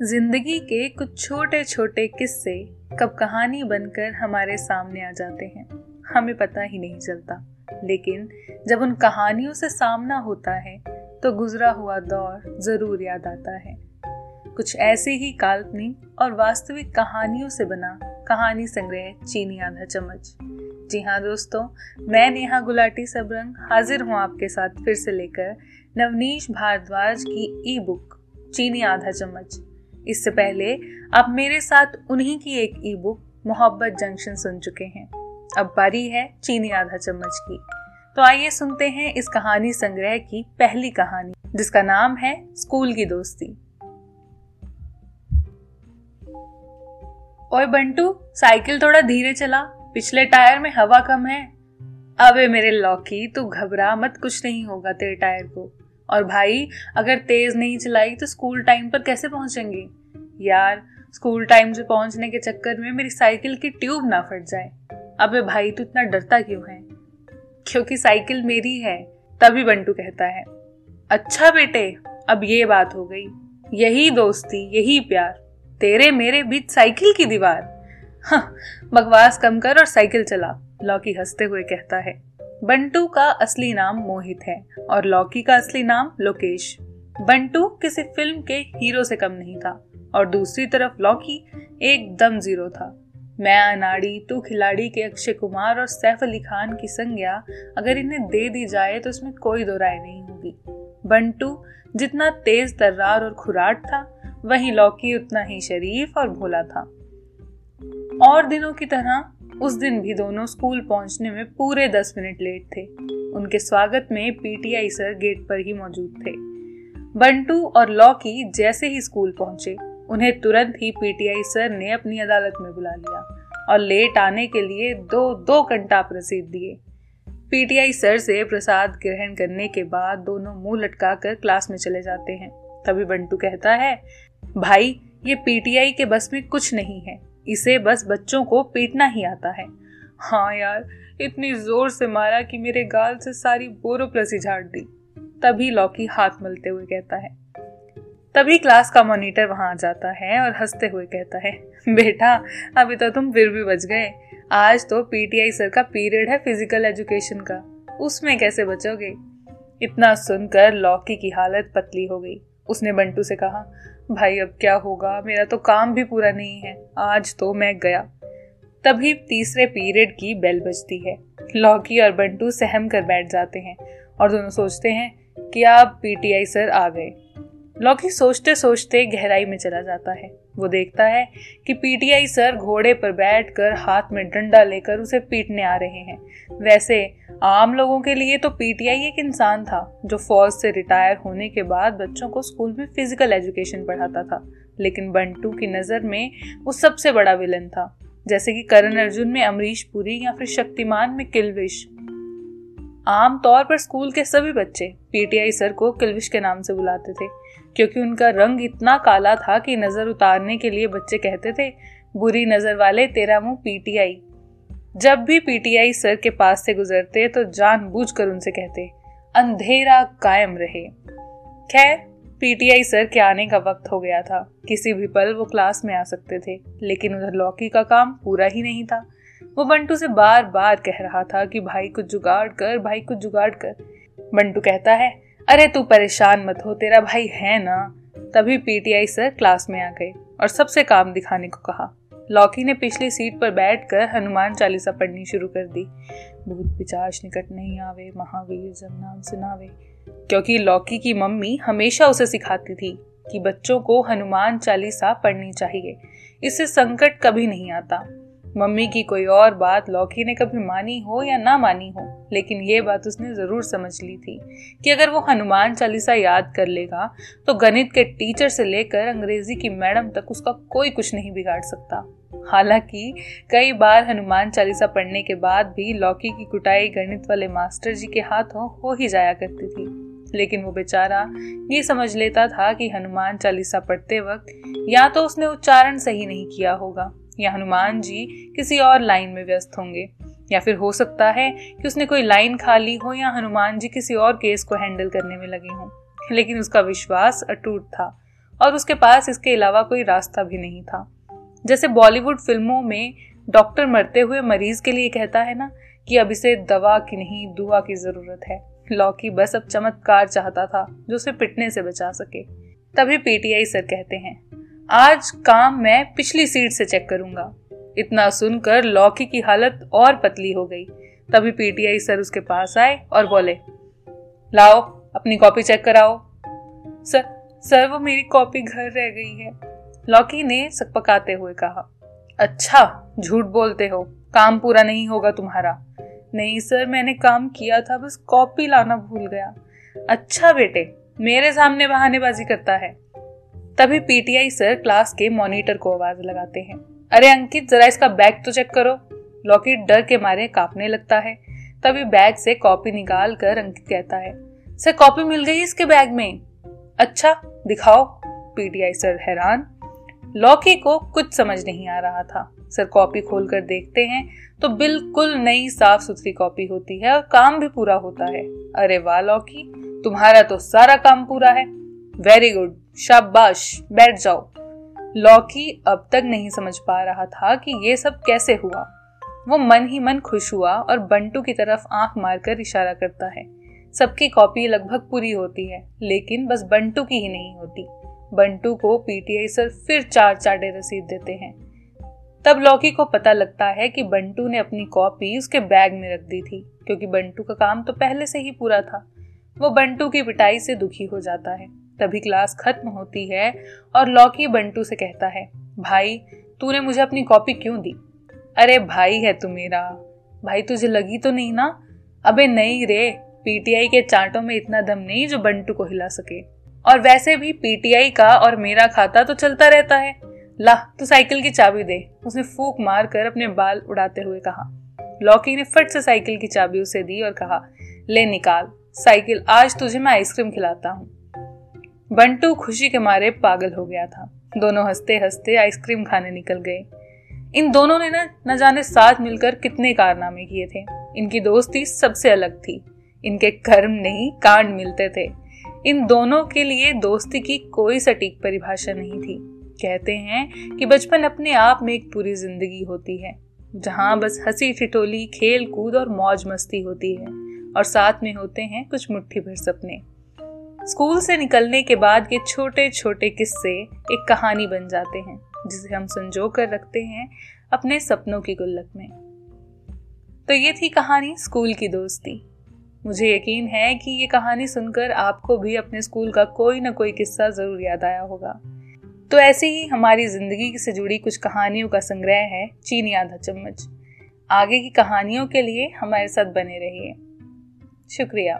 ज़िंदगी के कुछ छोटे छोटे किस्से कब कहानी बनकर हमारे सामने आ जाते हैं, हमें पता ही नहीं चलता। लेकिन जब उन कहानियों से सामना होता है तो गुजरा हुआ दौर ज़रूर याद आता है। कुछ ऐसे ही काल्पनिक और वास्तविक कहानियों से बना कहानी संग्रह चीनी आधा चम्मच। जी हाँ दोस्तों, मैं नेहा गुलाटी सबरंग हाजिर हूँ आपके साथ फिर से लेकर नवनीश भारद्वाज की ई बुक चीनी आधा चम्मच। इससे पहले आप मेरे साथ उन्हीं की एक ई बुक मोहब्बत जंक्शन सुन चुके हैं। अब बारी है चीनी आधा चम्मच की। तो आइए सुनते हैं इस कहानी संग्रह की पहली कहानी, जिसका नाम है स्कूल की दोस्ती। ओए बंटू, साइकिल थोड़ा धीरे चला। पिछले टायर में हवा कम है। अबे मेरे लौकी, तू घबरा मत, कुछ नहीं होगा तेरे टायर को। और भाई, अगर तेज नहीं चलाई तो स्कूल टाइम पर कैसे पहुँचेंगे? यार, स्कूल टाइम से पहुँचने के चक्कर में मेरी साइकिल की ट्यूब ना फट जाए। अबे भाई, तू इतना डरता क्यों है? क्योंकि साइकिल मेरी है, तभी बंटू कहता है। अच्छा बेटे, अब ये बात हो गई। यही दोस्ती, यही प्यार। तेरे मेरे बीच साइकिल की दीवार। हाँ बकवास कम कर और साइकिल चला। लौकी हँसते हुए कहता है। बंटू का असली नाम मोहित है और लौकी का असली नाम लोकेश। बंटू किसी फ़िल्म के हीरो से कम नहीं था और दूसरी तरफ़ लौकी एकदम ज़ीरो था। मैं, अनाड़ी, तू खिलाड़ी के अक्षय कुमार और सैफ अली खान की संज्ञा अगर इन्हें दे दी जाए तो इसमें कोई दो राय नहीं होगी। बंटू जितना तेज, तर्रार और खुराट था, वहीं लौकी उतना ही शरीफ और भोला था। और दिनों की तरह उस दिन भी दोनों स्कूल पहुँचने में पूरे दस मिनट लेट थे। उनके स्वागत में पीटीआई सर गेट पर ही मौजूद थे। बंटू और लौकी जैसे ही स्कूल पहुँचे, उन्हें तुरंत ही पीटीआई सर ने अपनी अदालत में बुला लिया और लेट आने के लिए दो दो घंटा रसीद दिए। पीटीआई सर से प्रसाद ग्रहण करने के बाद दोनों मुँह लटका कर क्लास में चले जाते हैं। तभी बंटू कहता है, भाई, ये पीटीआई के बस में कुछ नहीं है। इसे बस बच्चों को पीटना ही आता है। हाँ यार, इतनी ज़ोर से मारा कि मेरे गाल से सारी बोरोप्लसी झाड़ दी। तभी लौकी हाथ मलते हुए कहता है। तभी क्लास का मॉनिटर वहाँ आ जाता है और हँसते हुए कहता है, बेटा, अभी तो तुम फिर भी बच गए। आज तो पीटीआई सर का पीरियड है फ़िज़िकल एजुकेशन का। उसमें कैसे बचोगे? इतना सुनकर लौकी की हालत पतली हो गई। उसने बंटू से कहा भाई, अब क्या होगा? मेरा तो काम भी पूरा नहीं है। आज तो मैं गया। तभी तीसरे पीरियड की बेल बजती है। लौकी और बंटू सहम कर बैठ जाते हैं और दोनों सोचते हैं कि आप पीटीआई सर आ गए। लौकी सोचते सोचते गहराई में चला जाता है। वो देखता है कि पीटीआई सर घोड़े पर बैठकर हाथ में डंडा लेकर उसे पीटने आ रहे हैं। वैसे आम लोगों के लिए तो पीटीआई एक इंसान था, जो फौज से रिटायर होने के बाद बच्चों को स्कूल में फ़िज़िकल एजुकेशन पढ़ाता था। लेकिन बंटू की नज़र में वो सबसे बड़ा विलन था, जैसे कि करण अर्जुन में अमरीश पुरी या फिर शक्तिमान में किलविश। आम तौर पर स्कूल के सभी बच्चे पीटीआई सर को किलविश के नाम से बुलाते थे, क्योंकि उनका रंग इतना काला था कि नज़र उतारने के लिए बच्चे कहते थे, बुरी नज़र वाले तेरा मुँह पीटीआई। जब भी पीटीआई सर के पास से गुजरते तो जानबूझकर उनसे कहते, अंधेरा कायम रहे। खैर, पीटीआई सर के आने का वक्त हो गया था। किसी भी पल वो क्लास में आ सकते थे, लेकिन उधर लौकी का काम पूरा ही नहीं था। वो बंटू से बार बार कह रहा था कि भाई को जुगाड़ कर, भाई को जुगाड़ कर। बंटू कहता है, अरे तू परेशान मत हो, तेरा भाई है ना? तभी पीटीआई सर क्लास में आ गए और सबसे काम दिखाने को कहा लौकी ने पिछली सीट पर बैठकर हनुमान चालीसा पढ़नी शुरू कर दी। भूत पिचाश निकट नहीं आवे, महावीर जब नाम सुनावे। क्योंकि लौकी की मम्मी हमेशा उसे सिखाती थी कि बच्चों को हनुमान चालीसा पढ़नी चाहिए। इससे संकट कभी नहीं आता। मम्मी की कोई और बात लौकी ने कभी मानी हो या ना मानी हो, लेकिन ये बात उसने ज़रूर समझ ली थी कि अगर वो हनुमान चालीसा याद कर लेगा तो गणित के टीचर से लेकर अंग्रेज़ी की मैडम तक उसका कोई कुछ नहीं बिगाड़ सकता। हालाँकि, कई बार हनुमान चालीसा पढ़ने के बाद भी लौकी की कुटाई गणित वाले मास्टर जी के हाथों हो ही जाया करती थी। लेकिन वो बेचारा ये समझ लेता था कि हनुमान चालीसा पढ़ते वक्त या तो उसने उच्चारण सही नहीं किया होगा, या हनुमान जी किसी और लाइन में व्यस्त होंगे, या फिर हो सकता है कि उसने कोई लाइन खाली हो या हनुमान जी किसी और केस को हैंडल करने में लगे हों। लेकिन उसका विश्वास अटूट था और उसके पास इसके अलावा कोई रास्ता भी नहीं था। जैसे बॉलीवुड फ़िल्मों में डॉक्टर मरते हुए मरीज़ के लिए कहता है ना कि अब इसे दवा की नहीं, दुआ की ज़रूरत है। लॉकी बस अब चमत्कार चाहता था जो उसे पिटने से बचा सके। तभी पीटीआई सर कहते हैं, आज काम मैं पिछली सीट से चेक करूँगा। इतना सुनकर लॉकी की हालत और पतली हो गई। तभी पीटीआई सर उसके पास आए और बोले, लाओ, अपनी कॉपी चेक कराओ। सर सर, वो मेरी कॉपी घर रह गई है। लॉकी ने सकपकाते हुए कहा अच्छा झूठ बोलते हो, काम पूरा नहीं होगा तुम्हारा। नहीं सर, मैंने काम किया था, बस कॉपी लाना भूल गया। अच्छा बेटे, मेरे सामने बहानेबाजी करता है। तभी पीटीआई सर क्लास के मॉनिटर को आवाज़ लगाते हैं। अरे अंकित, जरा इसका बैग तो चेक करो। लॉकी डर के मारे कांपने लगता है। तभी बैग से कॉपी निकाल कर अंकित कहता है, सर, कॉपी मिल गई इसके बैग में? अच्छा दिखाओ। पीटीआई सर हैरान लॉकी को कुछ समझ नहीं आ रहा था। सर कॉपी खोलकर देखते हैं तो बिल्कुल नई साफ़ सुथरी कॉपी होती है और काम भी पूरा होता है। अरे वाह लॉकी, तुम्हारा तो सारा काम पूरा है। वेरी गुड शाबाश, बैठ जाओ। लौकी अब तक नहीं समझ पा रहा था कि ये सब कैसे हुआ। वो मन ही मन खुश हुआ और बंटू की तरफ़ आँख मारकर इशारा करता है। सबकी कॉपी लगभग पूरी होती है, लेकिन बस बंटू की ही नहीं होती। बंटू को पीटीआई सर फिर चार चाटे रसीद देते हैं। तब लौकी को पता लगता है कि बंटू ने अपनी कॉपी उसके बैग में रख दी थी, क्योंकि बंटू का काम तो पहले से ही पूरा था। वो बंटू की पिटाई से दुखी हो जाता है। तभी क्लास खत्म होती है और लौकी बंटू से कहता है, भाई, तूने मुझे अपनी कॉपी क्यों दी? अरे भाई है तू मेरा। भाई तुझे लगी तो नहीं ना? अबे नहीं रे, पीटीआई के चांटों में इतना दम नहीं जो बंटू को हिला सके। और वैसे भी पीटीआई का और मेरा खाता तो चलता रहता है। ला, तू साइकिल की चाबी दे। उसने फूक मार कर अपने बाल उड़ाते हुए कहा। लौकी ने फट से साइकिल की चाबी उसे दी और कहा, ले निकाल, साइकिल, आज तुझे मैं आइसक्रीम खिलाता हूँ। बंटू खुशी के मारे पागल हो गया था। दोनों हँसते हँसते आइसक्रीम खाने निकल गए। इन दोनों ने ना, न जाने साथ मिलकर कितने कारनामे किए थे। इनकी दोस्ती सबसे अलग थी। इनके कर्म नहीं, कांड मिलते थे। इन दोनों के लिए दोस्ती की कोई सटीक परिभाषा नहीं थी। कहते हैं कि बचपन अपने आप में एक पूरी ज़िंदगी होती है, जहाँ बस हँसी ठिठोली खेल कूद और मौज मस्ती होती है, और साथ में होते हैं कुछ मुट्ठी भर सपने। स्कूल से निकलने के बाद ये छोटे छोटे किस्से एक कहानी बन जाते हैं, जिसे हम संजो कर रखते हैं अपने सपनों की गुल्लक में। तो ये थी कहानी स्कूल की दोस्ती। मुझे यकीन है कि ये कहानी सुनकर आपको भी अपने स्कूल का कोई ना कोई किस्सा ज़रूर याद आया होगा। तो ऐसे ही हमारी ज़िंदगी से जुड़ी कुछ कहानियों का संग्रह है, चीनी आधा चम्मच। आगे की कहानियों के लिए हमारे साथ बने रहिए। शुक्रिया।